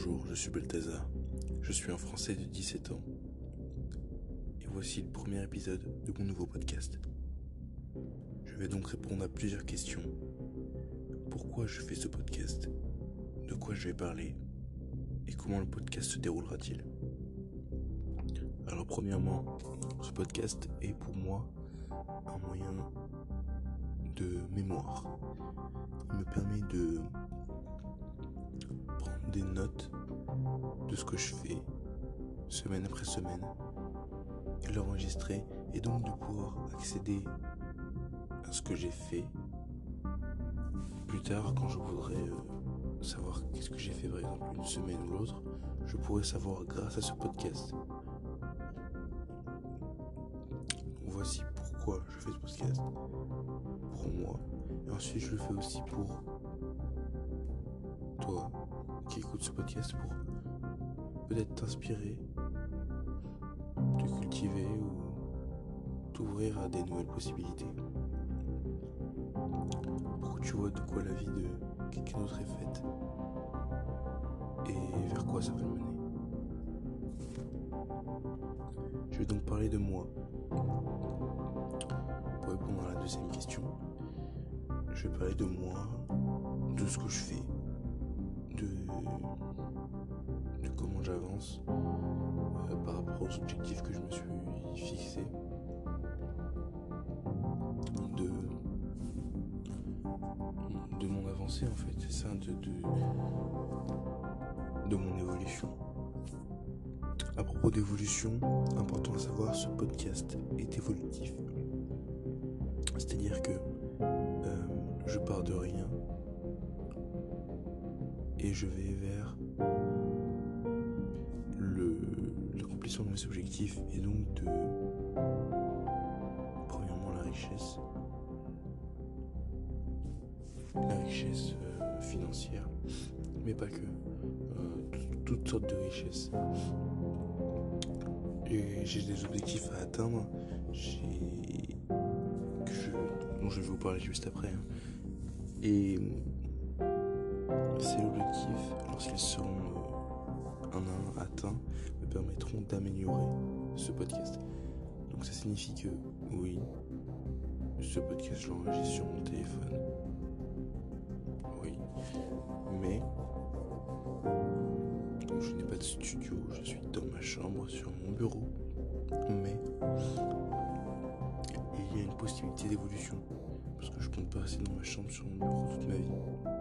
Bonjour, je suis Balthazar. Je suis un Français de 17 ans. Et voici le premier épisode de mon nouveau podcast. Je vais donc répondre à plusieurs questions. Pourquoi je fais ce podcast? De quoi je vais parler? Et comment le podcast se déroulera-t-il? Alors premièrement, ce podcast est pour moi un moyen de mémoire. Ce que je fais semaine après semaine et l'enregistrer et donc de pouvoir accéder à ce que j'ai fait plus tard quand je voudrais euh, savoir qu'est-ce que j'ai fait par exemple une semaine ou l'autre je pourrais savoir grâce à ce podcast. Voici pourquoi je fais ce podcast. Pour moi. Et ensuite je le fais aussi pour toi qui écoutes ce podcast pour peut-être t'inspirer, te cultiver ou t'ouvrir à des nouvelles possibilités. Pour que tu vois de quoi la vie de quelqu'un d'autre est faite et vers quoi ça va mener. Je vais donc parler de moi. Pour répondre à la deuxième question, je vais parler de moi, de ce que je fais, de, aux objectifs que je me suis fixés. De, mon avancée en fait, c'est ça, de mon évolution. À propos d'évolution, important à savoir, ce podcast est évolutif. C'est-à-dire que euh, je pars de rien et je vais vers de mes objectifs et donc de premièrement la richesse. La richesse euh, financière mais pas que euh, toutes sortes de richesses. Et j'ai des objectifs à atteindre. J'ai que je dont je vais vous parler juste après hein. et ces objectifs, lorsqu'ils seront euh, un à un atteints, permettront d'améliorer ce podcast. Donc ça signifie que oui, ce podcast je l'enregistre sur mon téléphone. Oui. Mais je n'ai pas de studio, je suis dans ma chambre, sur mon bureau. Mais il y a une possibilité d'évolution. Parce que je compte pas rester dans ma chambre sur mon bureau toute ma vie.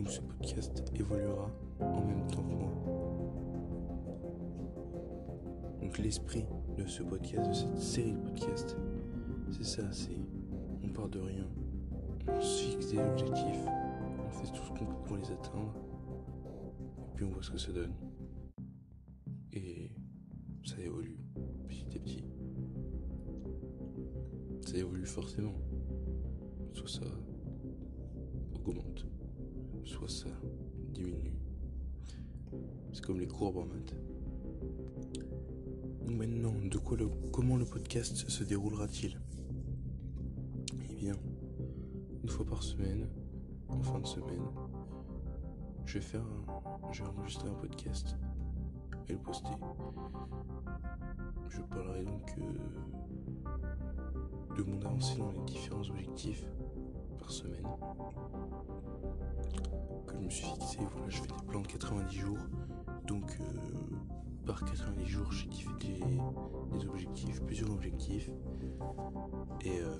Donc ce podcast évoluera en même temps que moi. Donc l'esprit de ce podcast, de cette série de podcasts, c'est ça, c'est on part de rien, on se fixe des objectifs, on fait tout ce qu'on peut pour les atteindre, et puis on voit ce que ça donne. Et ça évolue petit à petit. Ça évolue forcément. Ça diminue. C'est comme les courbes en maths. Maintenant, de quoi le, comment le podcast se déroulera-t-il? Eh bien, une fois par semaine, en fin de semaine, je vais faire je vais enregistrer un podcast et le poster. Je parlerai donc euh, de mon avancée dans les différents objectifs semaine que je me suis fixé. Voilà, je fais des plans de 90 jours. Donc, euh, par 90 jours, j'ai fait des, objectifs, plusieurs objectifs. Et, euh,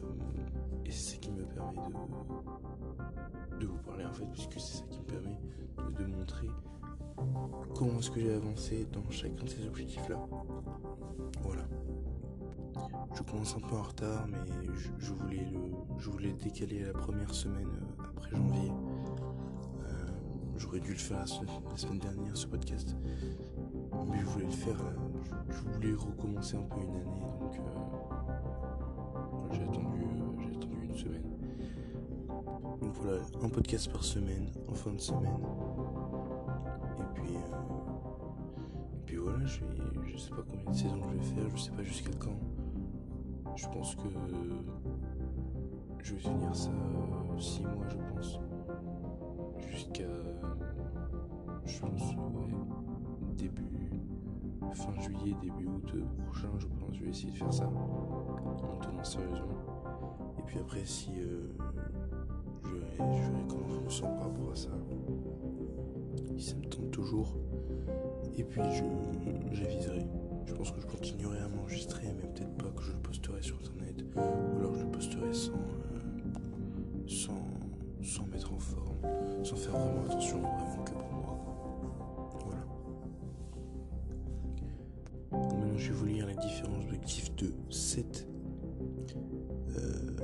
c'est ça qui me permet de, de vous parler en fait, puisque c'est ça qui me permet de, montrer comment est-ce que j'ai avancé dans chacun de ces objectifs-là. Voilà. Je commence un peu en retard, mais je, voulais, le, je voulais décaler la première semaine euh, après janvier. Euh, j'aurais dû le faire la semaine, dernière, ce podcast. Mais je voulais le faire, euh, je, voulais recommencer un peu une année, donc j'ai attendu, attendu une semaine. Donc voilà, un podcast par semaine, en fin de semaine. Et puis, et puis voilà, je, je sais pas combien de saisons je vais faire, je sais pas jusqu'à quand. Je pense que je vais finir ça 6 mois, je pense. Jusqu'à je pense, ouais, début, fin juillet, début août prochain, je pense, je vais essayer de faire ça, en tenant sérieusement. Et puis après, si euh, je, verrai, je verrai comment je me sens par rapport à ça, si ça me tente toujours, et puis je j'aviserai. Je pense que je continuerai à m'enregistrer, mais peut-être pas que je le posterai sur internet, ou alors je le posterai sans, euh, sans, sans mettre en forme, sans faire vraiment attention, vraiment que pour moi. Voilà. Maintenant, je vais vous lire les différents objectifs de cette. Euh,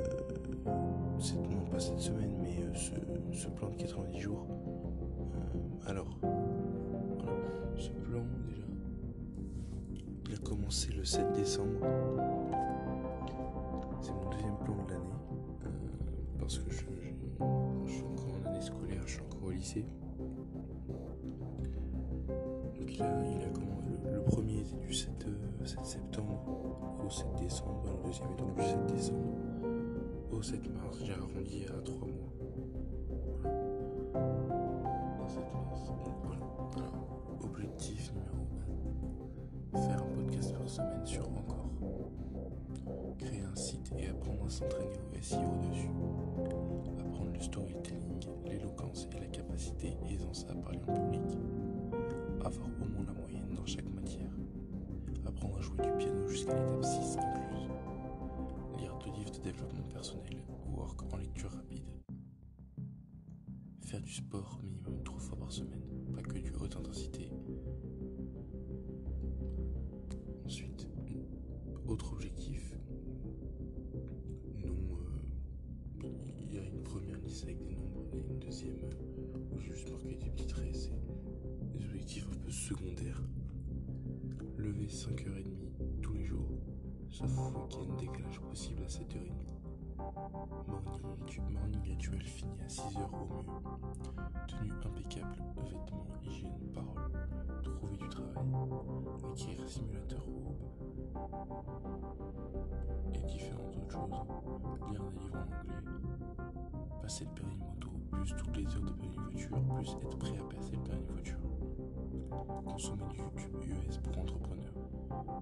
cette non, pas cette semaine, mais euh, ce, ce, plan de 90 jours. Euh, alors, commencé le 7 décembre. C'est mon deuxième plan de l'année. Euh, parce que je, suis encore en année scolaire, je suis encore au lycée. Donc là, il a commencé. Le, premier était du 7, 7 septembre au 7 décembre. Le deuxième est donc du 7 décembre au 7 mars. J'ai arrondi à 3 mois. Semaine sur encore. Créer un site et apprendre à s'entraîner au SEO dessus. Apprendre le storytelling, l'éloquence et la capacité aisance à parler en public. Avoir au moins la moyenne dans chaque matière. Apprendre à jouer du piano jusqu'à l'étape 6 incluse. Lire deux livres de développement personnel ou work en lecture rapide. Faire du sport minimum trois fois par semaine, pas que du haute intensité. Autre objectif. Non, euh, il y a une première liste avec des nombres et une deuxième où juste marqué des petits traits. C'est des objectifs un peu secondaires. Lever 5h30 tous les jours, sauf week-end décalage possible à 7h30. Morning, morning rituel fini à 6h au mieux. Tenue impeccable, vêtements, hygiène, parole. Trouver du travail. Acquérir simulateur web. Et différentes autres choses. Lire des livres en anglais. Passer le permis moto, plus toutes les heures de permis voiture, plus être prêt à passer le permis voiture. Consommer du YouTube US pour entrepreneurs.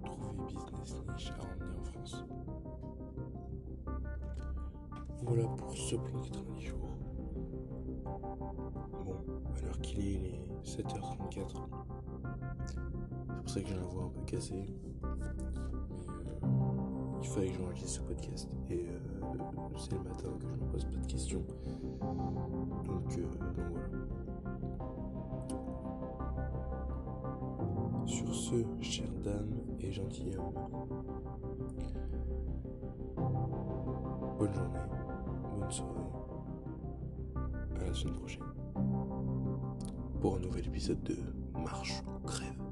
Trouver business niche à emmener en France. Voilà pour ce plan 90 jours. Bon, alors qu'il est, il est 7h34. C'est pour ça que j'ai la voix un peu cassée. Euh, il fallait que j'enregistre ce podcast. Et euh, c'est le matin que je me pose pas de questions. Donc, euh, donc voilà. Sur ce, chère dame et gentilhomme, bonne journée, bonne à la semaine prochaine pour un nouvel épisode de Marche ou Crève.